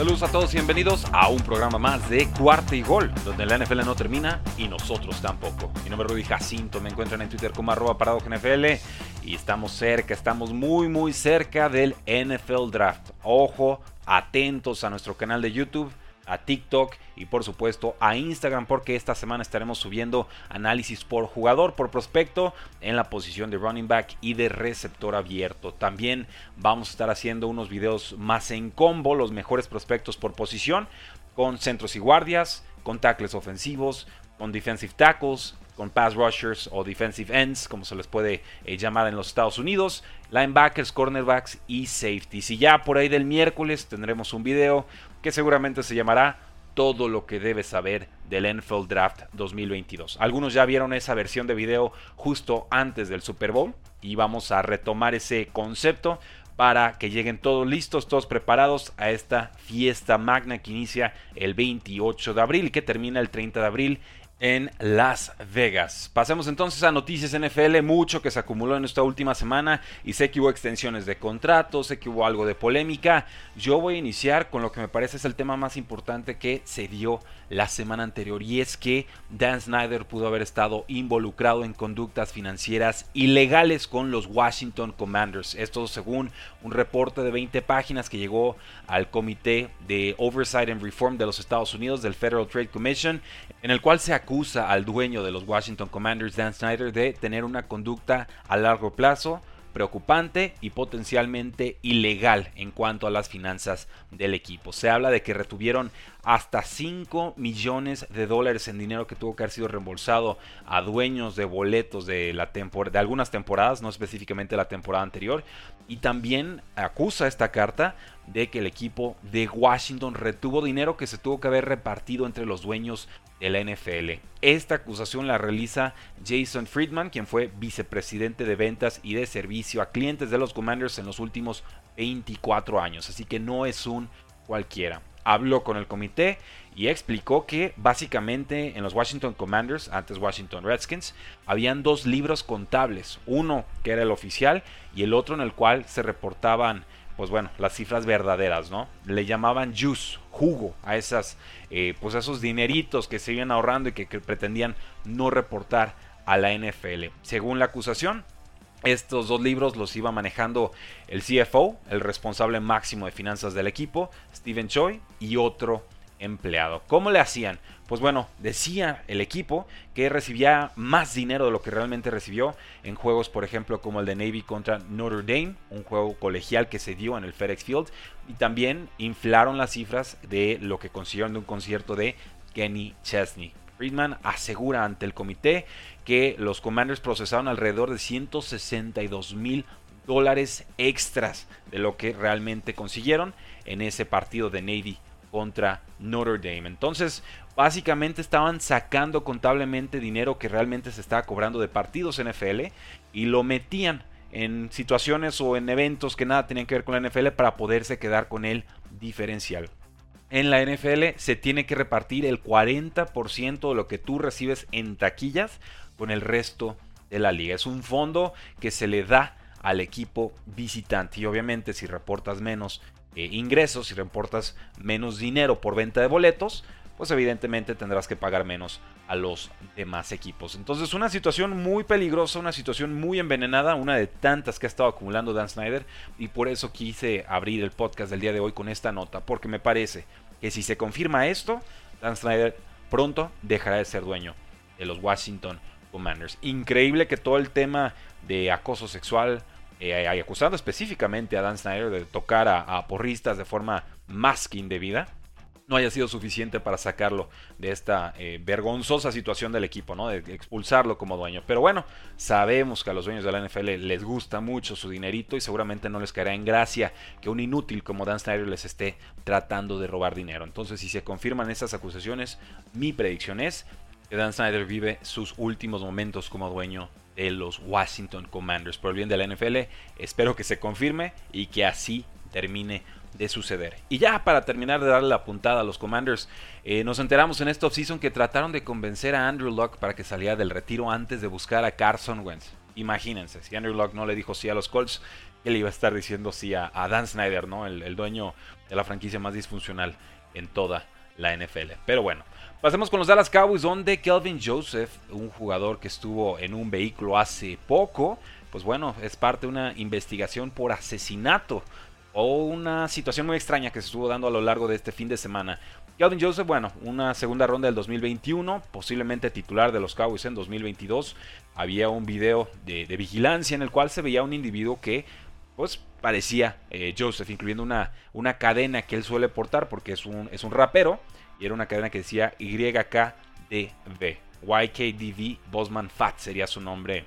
Saludos a todos y bienvenidos a un programa más de Cuarta y Gol, donde la NFL no termina y nosotros tampoco. Mi nombre es Rudy Jacinto, me encuentran en Twitter como arroba NFL y estamos cerca, estamos muy muy cerca del NFL Draft. Ojo, atentos a nuestro canal de YouTube a TikTok y por supuesto a Instagram porque esta semana estaremos subiendo análisis por jugador, por prospecto en la posición de running back y de receptor abierto. También vamos a estar haciendo unos videos más en combo, los mejores prospectos por posición, con centros y guardias, con tackles ofensivos, con defensive tackles, con pass rushers o defensive ends, como se les puede eh, llamar en los Estados Unidos, linebackers, cornerbacks y safeties. Y ya por ahí del miércoles tendremos un video que seguramente se llamará Todo lo que debes saber del NFL Draft 2022. Algunos ya vieron esa versión de video justo antes del Super Bowl y vamos a retomar ese concepto para que lleguen todos listos, todos preparados a esta fiesta magna que inicia el 28 de abril que termina el 30 de abril en Las Vegas. Pasemos entonces a noticias NFL, mucho que se acumuló en esta última semana y sé que hubo extensiones de contratos, sé que hubo algo de polémica. Yo voy a iniciar con lo que me parece es el tema más importante que se dio la semana anterior y es que Dan Snyder pudo haber estado involucrado en conductas financieras ilegales con los Washington Commanders. Esto según un reporte de 20 páginas que llegó al Comité de Oversight and Reform de los Estados Unidos del Federal Trade Commission en el cual se acusa al dueño de los Washington Commanders, Dan Snyder, de tener una conducta a largo plazo preocupante y potencialmente ilegal en cuanto a las finanzas del equipo. Se habla de que retuvieron hasta 5 millones de dólares en dinero que tuvo que haber sido reembolsado a dueños de boletos de, la de algunas temporadas, no específicamente la temporada anterior. Y también acusa esta carta de que el equipo de Washington retuvo dinero que se tuvo que haber repartido entre los dueños de la NFL. Esta acusación la realiza Jason Friedman, quien fue vicepresidente de ventas y de servicio a clientes de los Commanders en los últimos 24 años, así que no es un cualquiera. Habló con el comité y explicó que básicamente en los Washington Commanders, antes Washington Redskins, habían dos libros contables, uno que era el oficial y el otro en el cual se reportaban pues bueno, las cifras verdaderas, ¿no? Le llamaban juice, jugo, a esas, eh, pues esos dineritos que se iban ahorrando y que, pretendían no reportar a la NFL. Según la acusación, estos dos libros los iba manejando el CFO, el responsable máximo de finanzas del equipo, Steven Choi, y otro empleado. ¿Cómo le hacían? Pues bueno, decía el equipo que recibía más dinero de lo que realmente recibió en juegos, por ejemplo, como el de Navy contra Notre Dame, un juego colegial que se dio en el FedEx Field, y también inflaron las cifras de lo que consiguieron de un concierto de Kenny Chesney. Friedman asegura ante el comité que los Commanders procesaron alrededor de 162 mil dólares extras de lo que realmente consiguieron en ese partido de Navy contra Notre Dame. Entonces, básicamente estaban sacando contablemente dinero que realmente se estaba cobrando de partidos NFL y lo metían en situaciones o en eventos que nada tenían que ver con la NFL para poderse quedar con el diferencial. En la NFL se tiene que repartir el 40% de lo que tú recibes en taquillas con el resto de la liga. Es un fondo que se le da al equipo visitante y obviamente si reportas menos eh, ingresos, y reportas menos dinero por venta de boletos, pues evidentemente tendrás que pagar menos a los demás equipos. Entonces una situación muy peligrosa, una situación muy envenenada, una de tantas que ha estado acumulando Dan Snyder y por eso quise abrir el podcast del día de hoy con esta nota, porque me parece que si se confirma esto, Dan Snyder pronto dejará de ser dueño de los Washington Commanders. Increíble que todo el tema de acoso sexual, eh, acusando específicamente a Dan Snyder de tocar a, porristas de forma más que indebida, no haya sido suficiente para sacarlo de esta eh, vergonzosa situación del equipo, ¿no? De expulsarlo como dueño. Pero bueno, sabemos que a los dueños de la NFL les gusta mucho su dinerito y seguramente no les caerá en gracia que un inútil como Dan Snyder les esté tratando de robar dinero. Entonces, si se confirman estas acusaciones, mi predicción es que Dan Snyder vive sus últimos momentos como dueño de los Washington Commanders. Por el bien de la NFL, espero que se confirme y que así termine de suceder. Y ya para terminar de darle la puntada a los Commanders, eh, nos enteramos en esta offseason que trataron de convencer a Andrew Luck para que saliera del retiro antes de buscar a Carson Wentz. Imagínense, si Andrew Luck no le dijo sí a los Colts, él iba a estar diciendo sí a, Dan Snyder, ¿no? El, el, dueño de la franquicia más disfuncional en toda la NFL. Pero bueno, pasemos con los Dallas Cowboys, donde Kelvin Joseph, un jugador que estuvo en un vehículo hace poco, pues bueno, es parte de una investigación por asesinato o una situación muy extraña que se estuvo dando a lo largo de este fin de semana. Calvin Joseph, bueno, una segunda ronda del 2021, posiblemente titular de los Cowboys en 2022. Había un video de, vigilancia en el cual se veía un individuo que, pues, parecía eh, Joseph, incluyendo una, una cadena que él suele portar porque es un, es un rapero. Y era una cadena que decía YKDV. YKDV Bosman Fat sería su nombre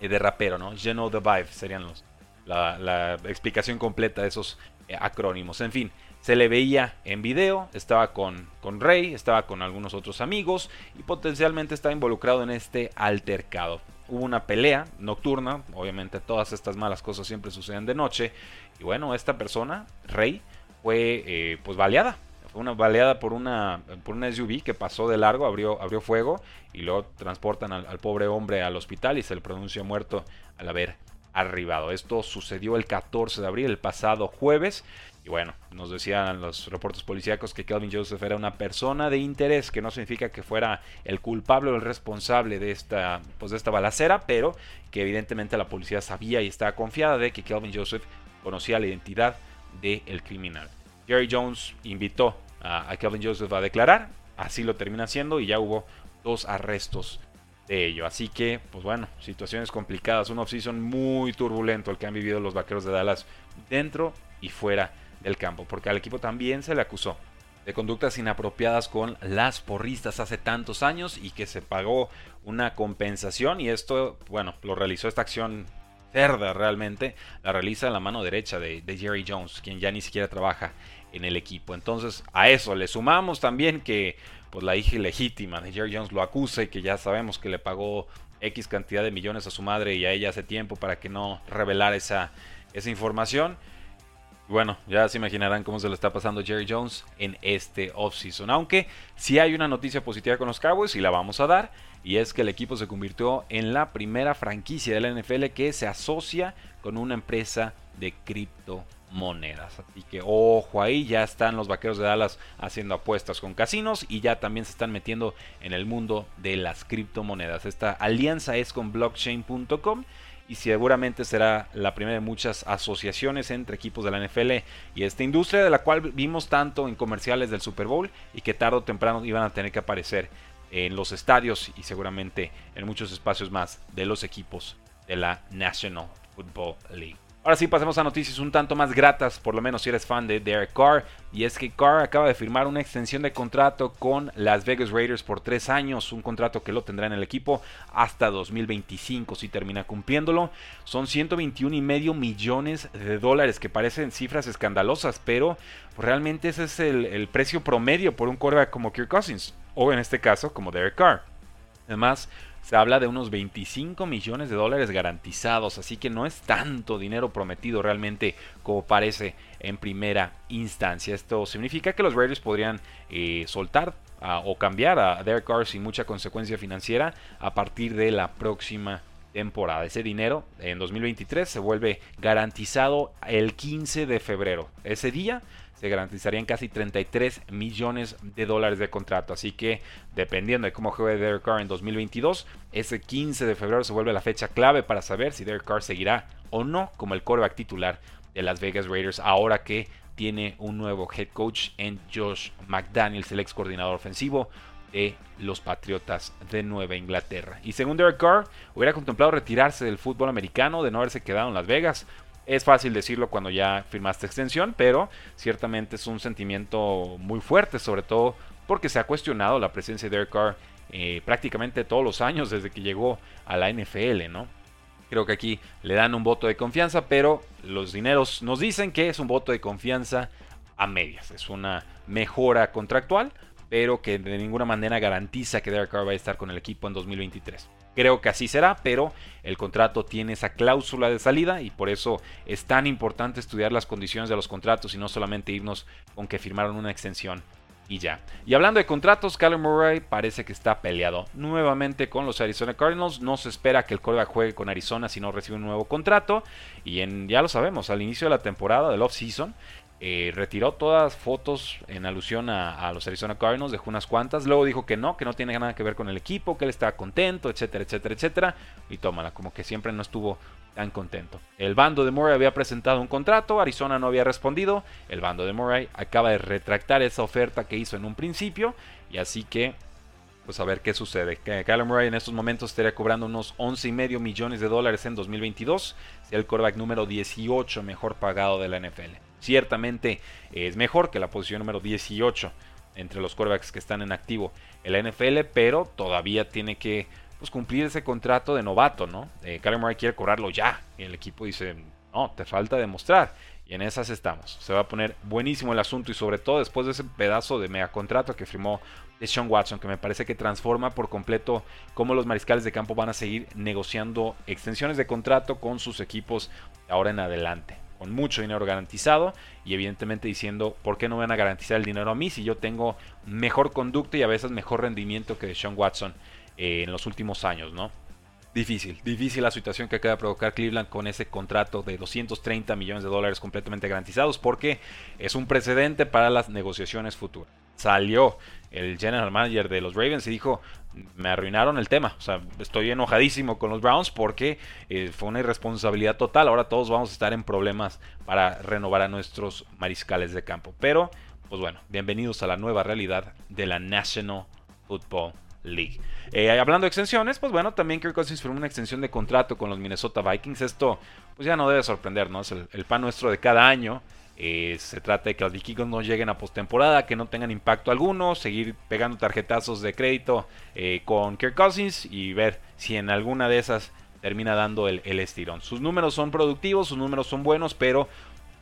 eh, de rapero, ¿no? Geno the Vibe serían los, la, explicación completa de esos eh, acrónimos. En fin, se le veía en video, estaba con, con Rey, estaba con algunos otros amigos y potencialmente estaba involucrado en este altercado. Hubo una pelea nocturna, obviamente todas estas malas cosas siempre suceden de noche. Y bueno, esta persona, Rey, fue eh, pues baleada. Una baleada por una, por una SUV que pasó de largo, abrió, abrió fuego y luego transportan al, pobre hombre al hospital y se le pronuncia muerto al haber arribado. Esto sucedió el 14 de abril, el pasado jueves. Y bueno, nos decían los reportes policíacos que Kelvin Joseph era una persona de interés, que no significa que fuera el culpable o el responsable de esta, pues de esta balacera, pero que evidentemente la policía sabía y estaba confiada de que Kelvin Joseph conocía la identidad del criminal. Jerry Jones invitó a, a Kelvin Joseph a declarar, así lo termina haciendo y ya hubo dos arrestos de ello. Así que, pues bueno, situaciones complicadas, un offseason muy turbulento el que han vivido los vaqueros de Dallas dentro y fuera del campo, porque al equipo también se le acusó de conductas inapropiadas con las porristas hace tantos años y que se pagó una compensación. Y esto, bueno, lo realizó esta acción cerda realmente, la realiza en la mano derecha de, de Jerry Jones, quien ya ni siquiera trabaja en el equipo. Entonces a eso le sumamos también que pues la hija ilegítima de Jerry Jones lo acusa y que ya sabemos que le pagó X cantidad de millones a su madre y a ella hace tiempo para que no revelara esa, esa información. Bueno, ya se imaginarán cómo se le está pasando Jerry Jones en este offseason. Aunque sí hay una noticia positiva con los Cowboys y la vamos a dar. Y es que el equipo se convirtió en la primera franquicia de la NFL que se asocia con una empresa de cripto monedas. Así que ojo ahí, ya están los vaqueros de Dallas haciendo apuestas con casinos y ya también se están metiendo en el mundo de las criptomonedas. Esta alianza es con blockchain.com y seguramente será la primera de muchas asociaciones entre equipos de la NFL y esta industria de la cual vimos tanto en comerciales del Super Bowl y que tarde o temprano iban a tener que aparecer en los estadios y seguramente en muchos espacios más de los equipos de la National Football League. Ahora sí, pasemos a noticias un tanto más gratas, por lo menos si eres fan de Derek Carr. Y es que Carr acaba de firmar una extensión de contrato con Las Vegas Raiders por tres años. Un contrato que lo tendrá en el equipo hasta 2025 si termina cumpliéndolo. Son 121 y medio millones de dólares, que parecen cifras escandalosas, pero realmente ese es el, precio promedio por un quarterback como Kirk Cousins. O en este caso, como Derek Carr. Además, se habla de unos 25 millones de dólares garantizados, así que no es tanto dinero prometido realmente como parece en primera instancia. Esto significa que los Raiders podrían eh, soltar o cambiar a Derek Carr sin mucha consecuencia financiera a partir de la próxima temporada. Ese dinero en 2023 se vuelve garantizado el 15 de febrero. Ese día se garantizarían casi 33 millones de dólares de contrato. Así que dependiendo de cómo juegue Derek Carr en 2022, ese 15 de febrero se vuelve la fecha clave para saber si Derek Carr seguirá o no como el quarterback titular de Las Vegas Raiders ahora que tiene un nuevo head coach en Josh McDaniels, el ex coordinador ofensivo de los Patriotas de Nueva Inglaterra. Y según Derek Carr, hubiera contemplado retirarse del fútbol americano de no haberse quedado en Las Vegas Es fácil decirlo cuando ya firmaste extensión, pero ciertamente es un sentimiento muy fuerte, sobre todo porque se ha cuestionado la presencia de Derek Carr eh, prácticamente todos los años desde que llegó a la NFL, ¿no? Creo que aquí le dan un voto de confianza, pero los dineros nos dicen que es un voto de confianza a medias. Es una mejora contractual, pero que de ninguna manera garantiza que Derek Carr va a estar con el equipo en 2023. Creo que así será, pero el contrato tiene esa cláusula de salida y por eso es tan importante estudiar las condiciones de los contratos y no solamente irnos con que firmaron una extensión y ya. Y hablando de contratos, Kyler Murray parece que está peleado nuevamente con los Arizona Cardinals. No se espera que el quarterback juegue con Arizona si no recibe un nuevo contrato. Y ya lo sabemos, al inicio de la temporada del off-season, eh, retiró todas fotos en alusión a, los Arizona Cardinals, dejó unas cuantas, luego dijo que no, que no tiene nada que ver con el equipo, que él estaba contento, etcétera, etcétera, etcétera, y tómala, como que siempre no estuvo tan contento. El bando de Murray había presentado un contrato, Arizona no había respondido, el bando de Murray acaba de retractar esa oferta que hizo en un principio, y así que pues a ver qué sucede. Kyler Murray en estos momentos estaría cobrando unos 11,5 millones de dólares en 2022, sea el quarterback número 18 mejor pagado de la NFL. Ciertamente es mejor que la posición número 18 entre los quarterbacks que están en activo en la NFL, pero todavía tiene que pues, cumplir ese contrato de novato, ¿no? Eh, Murray quiere cobrarlo ya, y el equipo dice, no, te falta demostrar. Y en esas estamos. Se va a poner buenísimo el asunto y sobre todo después de ese pedazo de mega contrato que firmó Sean Watson, que me parece que transforma por completo cómo los mariscales de campo van a seguir negociando extensiones de contrato con sus equipos ahora en adelante. Con mucho dinero garantizado y evidentemente diciendo, ¿por qué no van a garantizar el dinero a mí si yo tengo mejor conducta y a veces mejor rendimiento que Sean Watson eh, en los últimos años, ¿no? Difícil, difícil la situación que acaba de provocar Cleveland con ese contrato de 230 millones de dólares completamente garantizados porque es un precedente para las negociaciones futuras. Salió el general manager de los Ravens y dijo, me arruinaron el tema, o sea, estoy enojadísimo con los Browns porque eh, fue una irresponsabilidad total, ahora todos vamos a estar en problemas para renovar a nuestros mariscales de campo. Pero, pues bueno, bienvenidos a la nueva realidad de la National Football League. Eh, hablando de extensiones, pues bueno, también Kirk Cousins firmó una extensión de contrato con los Minnesota Vikings. Esto, pues ya no debe sorprendernos. El, el pan nuestro de cada año. Eh, se trata de que los vikingos no lleguen a postemporada, que no tengan impacto alguno, seguir pegando tarjetazos de crédito eh, con Kirk Cousins y ver si en alguna de esas termina dando el, el, estirón. Sus números son productivos, sus números son buenos, pero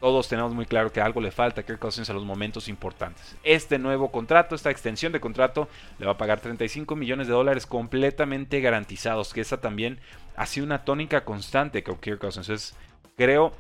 todos tenemos muy claro que algo le falta a Kirk Cousins a los momentos importantes. Este nuevo contrato, esta extensión de contrato, le va a pagar 35 millones de dólares completamente garantizados, que esa también ha sido una tónica constante con Kirk Cousins. Es, creo,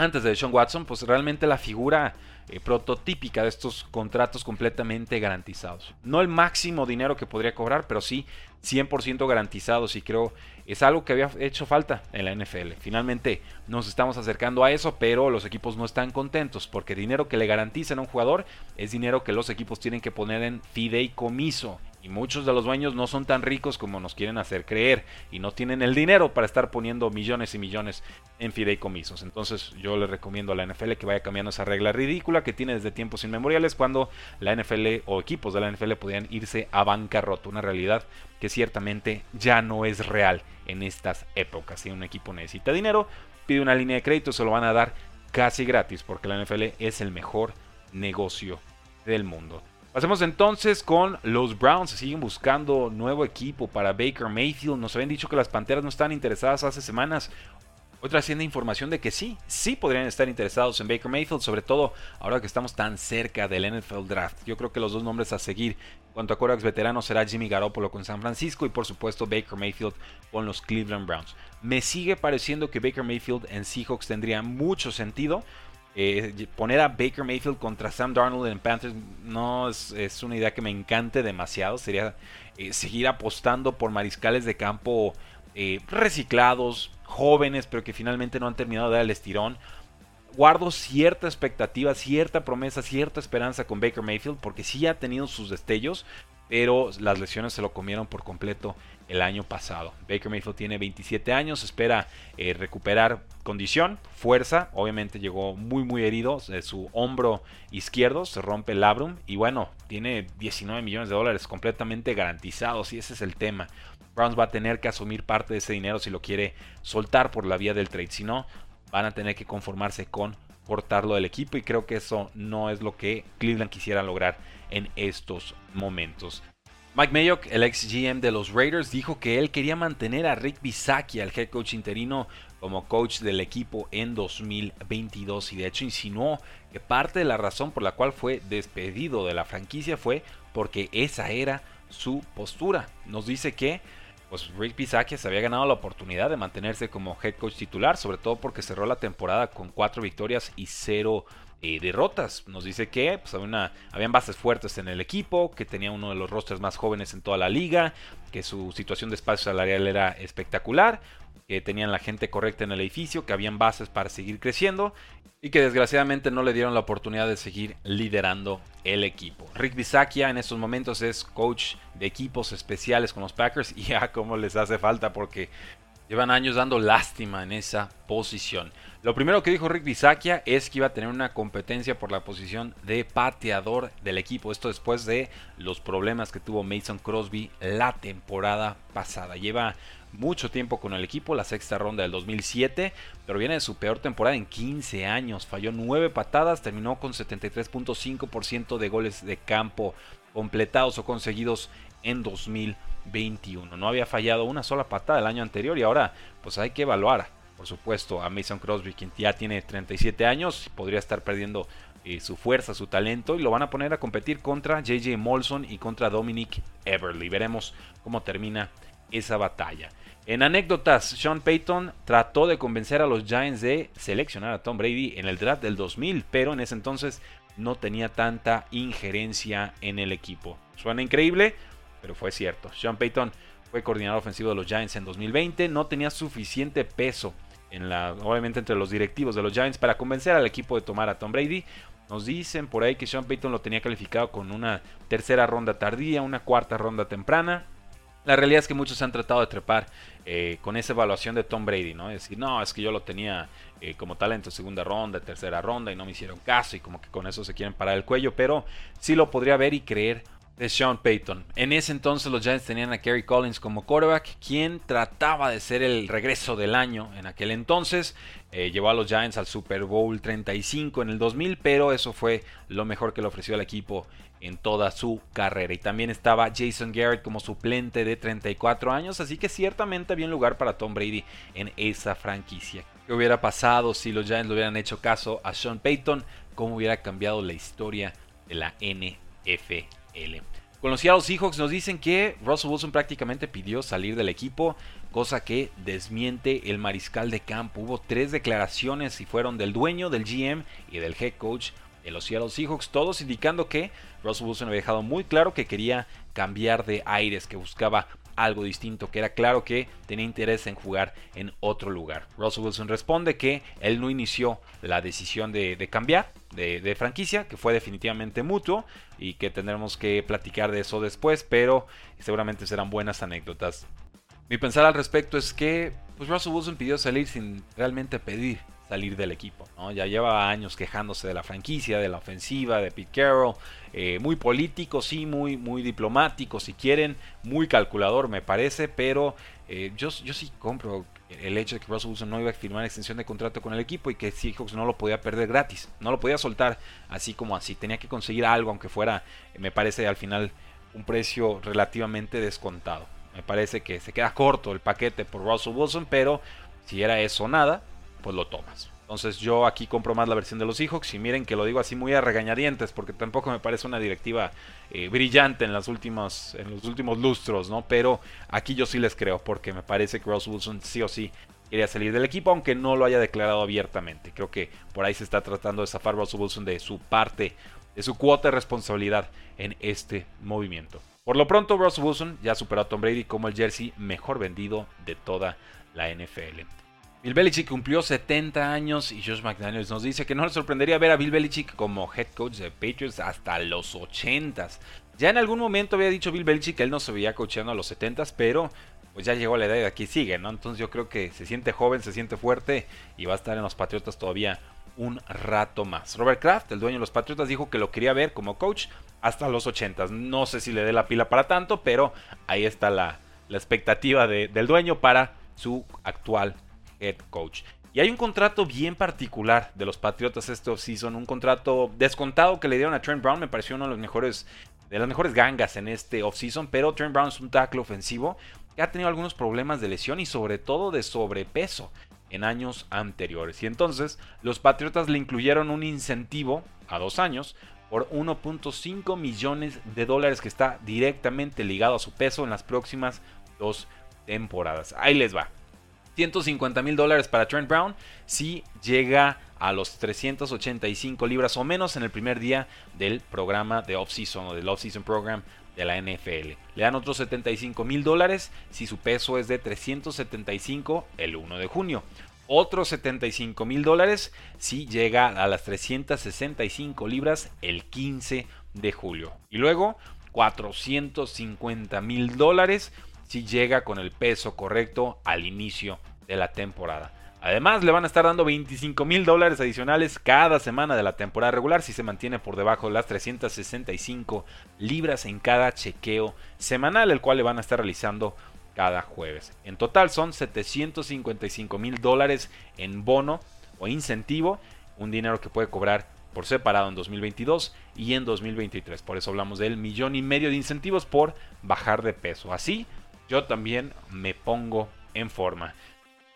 antes de Sean Watson, pues realmente la figura eh, prototípica de estos contratos completamente garantizados. No el máximo dinero que podría cobrar, pero sí 100% garantizados y creo es algo que había hecho falta en la NFL. Finalmente nos estamos acercando a eso, pero los equipos no están contentos porque dinero que le garantizan a un jugador es dinero que los equipos tienen que poner en fideicomiso y muchos de los dueños no son tan ricos como nos quieren hacer creer y no tienen el dinero para estar poniendo millones y millones en fideicomisos. Entonces yo le recomiendo a la NFL que vaya cambiando esa regla ridícula que tiene desde tiempos inmemoriales cuando la NFL o equipos de la NFL podían irse a bancarrota. Una realidad que ciertamente ya no es real en estas épocas. Si un equipo necesita dinero, pide una línea de crédito, se lo van a dar casi gratis porque la NFL es el mejor negocio del mundo. Pasemos entonces con los Browns. Siguen buscando nuevo equipo para Baker Mayfield. Nos habían dicho que las Panteras no están interesadas hace semanas. Otra haciendo información de que sí, sí podrían estar interesados en Baker Mayfield, sobre todo ahora que estamos tan cerca del NFL Draft. Yo creo que los dos nombres a seguir cuanto a quarterbacks veteranos será Jimmy Garoppolo con San Francisco y por supuesto Baker Mayfield con los Cleveland Browns. Me sigue pareciendo que Baker Mayfield en Seahawks tendría mucho sentido eh, poner a Baker Mayfield contra Sam Darnold en Panthers no es, una idea que me encante demasiado. Sería eh, seguir apostando por mariscales de campo eh, reciclados, jóvenes, pero que finalmente no han terminado de dar el estirón. Guardo cierta expectativa, cierta promesa, cierta esperanza con Baker Mayfield, porque sí ha tenido sus destellos, pero las lesiones se lo comieron por completo el año pasado. Baker Mayfield tiene 27 años, espera eh, recuperar condición, fuerza, obviamente llegó muy muy herido, de su hombro izquierdo se rompe el labrum y bueno, tiene 19 millones de dólares completamente garantizados y ese es el tema. Browns va a tener que asumir parte de ese dinero si lo quiere soltar por la vía del trade, si no, van a tener que conformarse con cortarlo del equipo y creo que eso no es lo que Cleveland quisiera lograr en estos momentos. Mike Mayock, el ex GM de los Raiders, dijo que él quería mantener a Rick Bisaccia, el head coach interino, como coach del equipo en 2022 y de hecho insinuó que parte de la razón por la cual fue despedido de la franquicia fue porque esa era su postura. Nos dice que pues Rick Bisaccia se había ganado la oportunidad de mantenerse como head coach titular, sobre todo porque cerró la temporada con cuatro victorias y cero derrotas. Nos dice que pues, había habían bases fuertes en el equipo, que tenía uno de los rosters más jóvenes en toda la liga, que su situación de espacio salarial era espectacular, que tenían la gente correcta en el edificio, que habían bases para seguir creciendo y que desgraciadamente no le dieron la oportunidad de seguir liderando el equipo. Rick Bisaccia en estos momentos es coach de equipos especiales con los Packers y ya como les hace falta porque llevan años dando lástima en esa posición. Lo primero que dijo Rick Bisaccia es que iba a tener una competencia por la posición de pateador del equipo. Esto después de los problemas que tuvo Mason Crosby la temporada pasada. Lleva mucho tiempo con el equipo, la sexta ronda del 2007, pero viene de su peor temporada en 15 años. Falló 9 patadas, terminó con 73.5% de goles de campo completados o conseguidos en 2021. No había fallado una sola patada el año anterior y ahora pues hay que evaluar por supuesto, a Mason Crosby, quien ya tiene 37 años, podría estar perdiendo eh, su fuerza, su talento, y lo van a poner a competir contra JJ Molson y contra Dominic Everly. Veremos cómo termina esa batalla. En anécdotas, Sean Payton trató de convencer a los Giants de seleccionar a Tom Brady en el draft del 2000, pero en ese entonces no tenía tanta injerencia en el equipo. Suena increíble, pero fue cierto. Sean Payton fue coordinador ofensivo de los Giants en 2020, no tenía suficiente peso la, obviamente entre los directivos de los Giants para convencer al equipo de tomar a Tom Brady. Nos dicen por ahí que Sean Payton lo tenía calificado con una tercera ronda tardía, una cuarta ronda temprana. La realidad es que muchos han tratado de trepar eh, con esa evaluación de Tom Brady, ¿no? Es decir, no, es que yo lo tenía eh, como talento segunda ronda, tercera ronda y no me hicieron caso y como que con eso se quieren parar el cuello, pero sí lo podría ver y creer de Sean Payton. En ese entonces los Giants tenían a Kerry Collins como quarterback, quien trataba de ser el regreso del año en aquel entonces. Eh, llevó a los Giants al Super Bowl 35 en el 2000, pero eso fue lo mejor que le ofreció al equipo en toda su carrera. Y también estaba Jason Garrett como suplente de 34 años, así que ciertamente había un lugar para Tom Brady en esa franquicia. ¿Qué hubiera pasado si los Giants le hubieran hecho caso a Sean Payton? ¿Cómo hubiera cambiado la historia de la NFL? Con los Seattle Seahawks nos dicen que Russell Wilson prácticamente pidió salir del equipo, cosa que desmiente el mariscal de campo. Hubo tres declaraciones y fueron del dueño, del GM y del head coach de los Seattle Seahawks, todos indicando que Russell Wilson había dejado muy claro que quería cambiar de aires, que buscaba algo distinto, que era claro que tenía interés en jugar en otro lugar. Russell Wilson responde que él no inició la decisión de, cambiar de, franquicia, que fue definitivamente mutuo y que tendremos que platicar de eso después, pero seguramente serán buenas anécdotas. Mi pensar al respecto es que pues Russell Wilson pidió salir sin realmente pedir salir del equipo. Ya lleva años quejándose de la franquicia, de la ofensiva, de Pete Carroll. Eh, muy político, sí, muy, muy diplomático, si quieren, muy calculador me parece, pero eh, yo, yo sí compro el hecho de que Russell Wilson no iba a firmar extensión de contrato con el equipo y que Seahawks no lo podía perder gratis, no lo podía soltar así como así, tenía que conseguir algo, aunque fuera, me parece al final un precio relativamente descontado. Me parece que se queda corto el paquete por Russell Wilson, pero si era eso nada, pues lo tomas. Entonces yo aquí compro más la versión de los Seahawks y miren que lo digo así muy a regañadientes porque tampoco me parece una directiva eh, brillante en, las últimas, en los últimos lustros, ¿no? Pero aquí yo sí les creo porque me parece que Ross Wilson sí o sí quería salir del equipo aunque no lo haya declarado abiertamente. Creo que por ahí se está tratando de zafar Russell Wilson de su parte, de su cuota de responsabilidad en este movimiento. Por lo pronto, Russell Wilson ya superó a Tom Brady como el jersey mejor vendido de toda la NFL. Bill Belichick cumplió 70 años y Josh McDaniels nos dice que no le sorprendería ver a Bill Belichick como head coach de Patriots hasta los 80s. Ya en algún momento había dicho Bill Belichick que él no se veía coachando a los 70s, pero pues ya llegó la edad y aquí sigue, ¿no? Entonces yo creo que se siente joven, se siente fuerte y va a estar en los Patriotas todavía un rato más. Robert Kraft, el dueño de los Patriotas, dijo que lo quería ver como coach hasta los 80s. No sé si le dé la pila para tanto, pero ahí está la, expectativa del dueño para su actual head coach. Y hay un contrato bien particular de los Patriotas este offseason, un contrato descontado que le dieron a Trent Brown, me pareció uno de los mejores de las mejores gangas en este offseason, pero Trent Brown es un tackle ofensivo que ha tenido algunos problemas de lesión y sobre todo de sobrepeso en años anteriores. Y entonces los Patriotas le incluyeron un incentivo a dos años por 1.5 millones de dólares que está directamente ligado a su peso en las próximas dos temporadas. Ahí les va. 150 mil dólares para Trent Brown si llega a los 385 libras o menos en el primer día del programa de off-season o del off-season program de la NFL. Le dan otros 75 mil dólares si su peso es de 375 el 1 de junio. Otros 75 mil dólares si llega a las 365 libras el 15 de julio. Y luego 450 mil dólares si llega con el peso correcto al inicio de la temporada. Además, le van a estar dando 25 mil dólares adicionales cada semana de la temporada regular si se mantiene por debajo de las 365 libras en cada chequeo semanal, el cual le van a estar realizando cada jueves. En total son 755 mil dólares en bono o incentivo, un dinero que puede cobrar por separado en 2022 y en 2023. Por eso hablamos del millón y medio de incentivos por bajar de peso. Así, yo también me pongo en forma.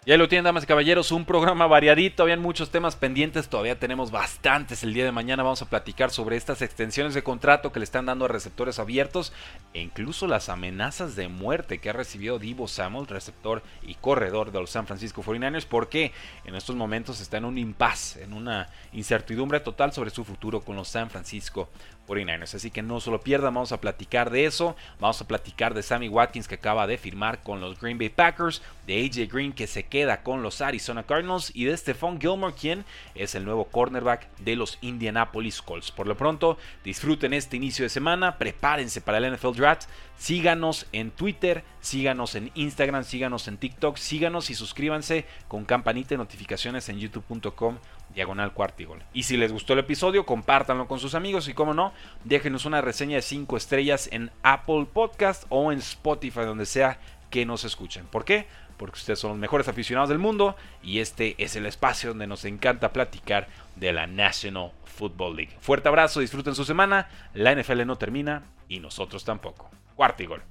Ya lo tienen, damas y caballeros, un programa variadito, habían muchos temas pendientes, todavía tenemos bastantes. El día de mañana vamos a platicar sobre estas extensiones de contrato que le están dando a receptores abiertos e incluso las amenazas de muerte que ha recibido Divo Samuel, receptor y corredor de los San Francisco 49ers, porque en estos momentos está en un impasse, en una incertidumbre total sobre su futuro con los San Francisco 49ers. Así que no solo pierdan, vamos a platicar de eso. Vamos a platicar de Sammy Watkins que acaba de firmar con los Green Bay Packers, de AJ Green que se queda con los Arizona Cardinals y de Stephon Gilmore, quien es el nuevo cornerback de los Indianapolis Colts. Por lo pronto, disfruten este inicio de semana, prepárense para el NFL Draft. Síganos en Twitter, síganos en Instagram, síganos en TikTok, síganos y suscríbanse con campanita de notificaciones en youtube.com diagonal cuartigol. Y si les gustó el episodio, compártanlo con sus amigos y como no, déjenos una reseña de 5 estrellas en Apple Podcast o en Spotify, donde sea que nos escuchen. ¿Por qué? Porque ustedes son los mejores aficionados del mundo y este es el espacio donde nos encanta platicar de la National Football League. Fuerte abrazo, disfruten su semana, la NFL no termina y nosotros tampoco. Cuartigol.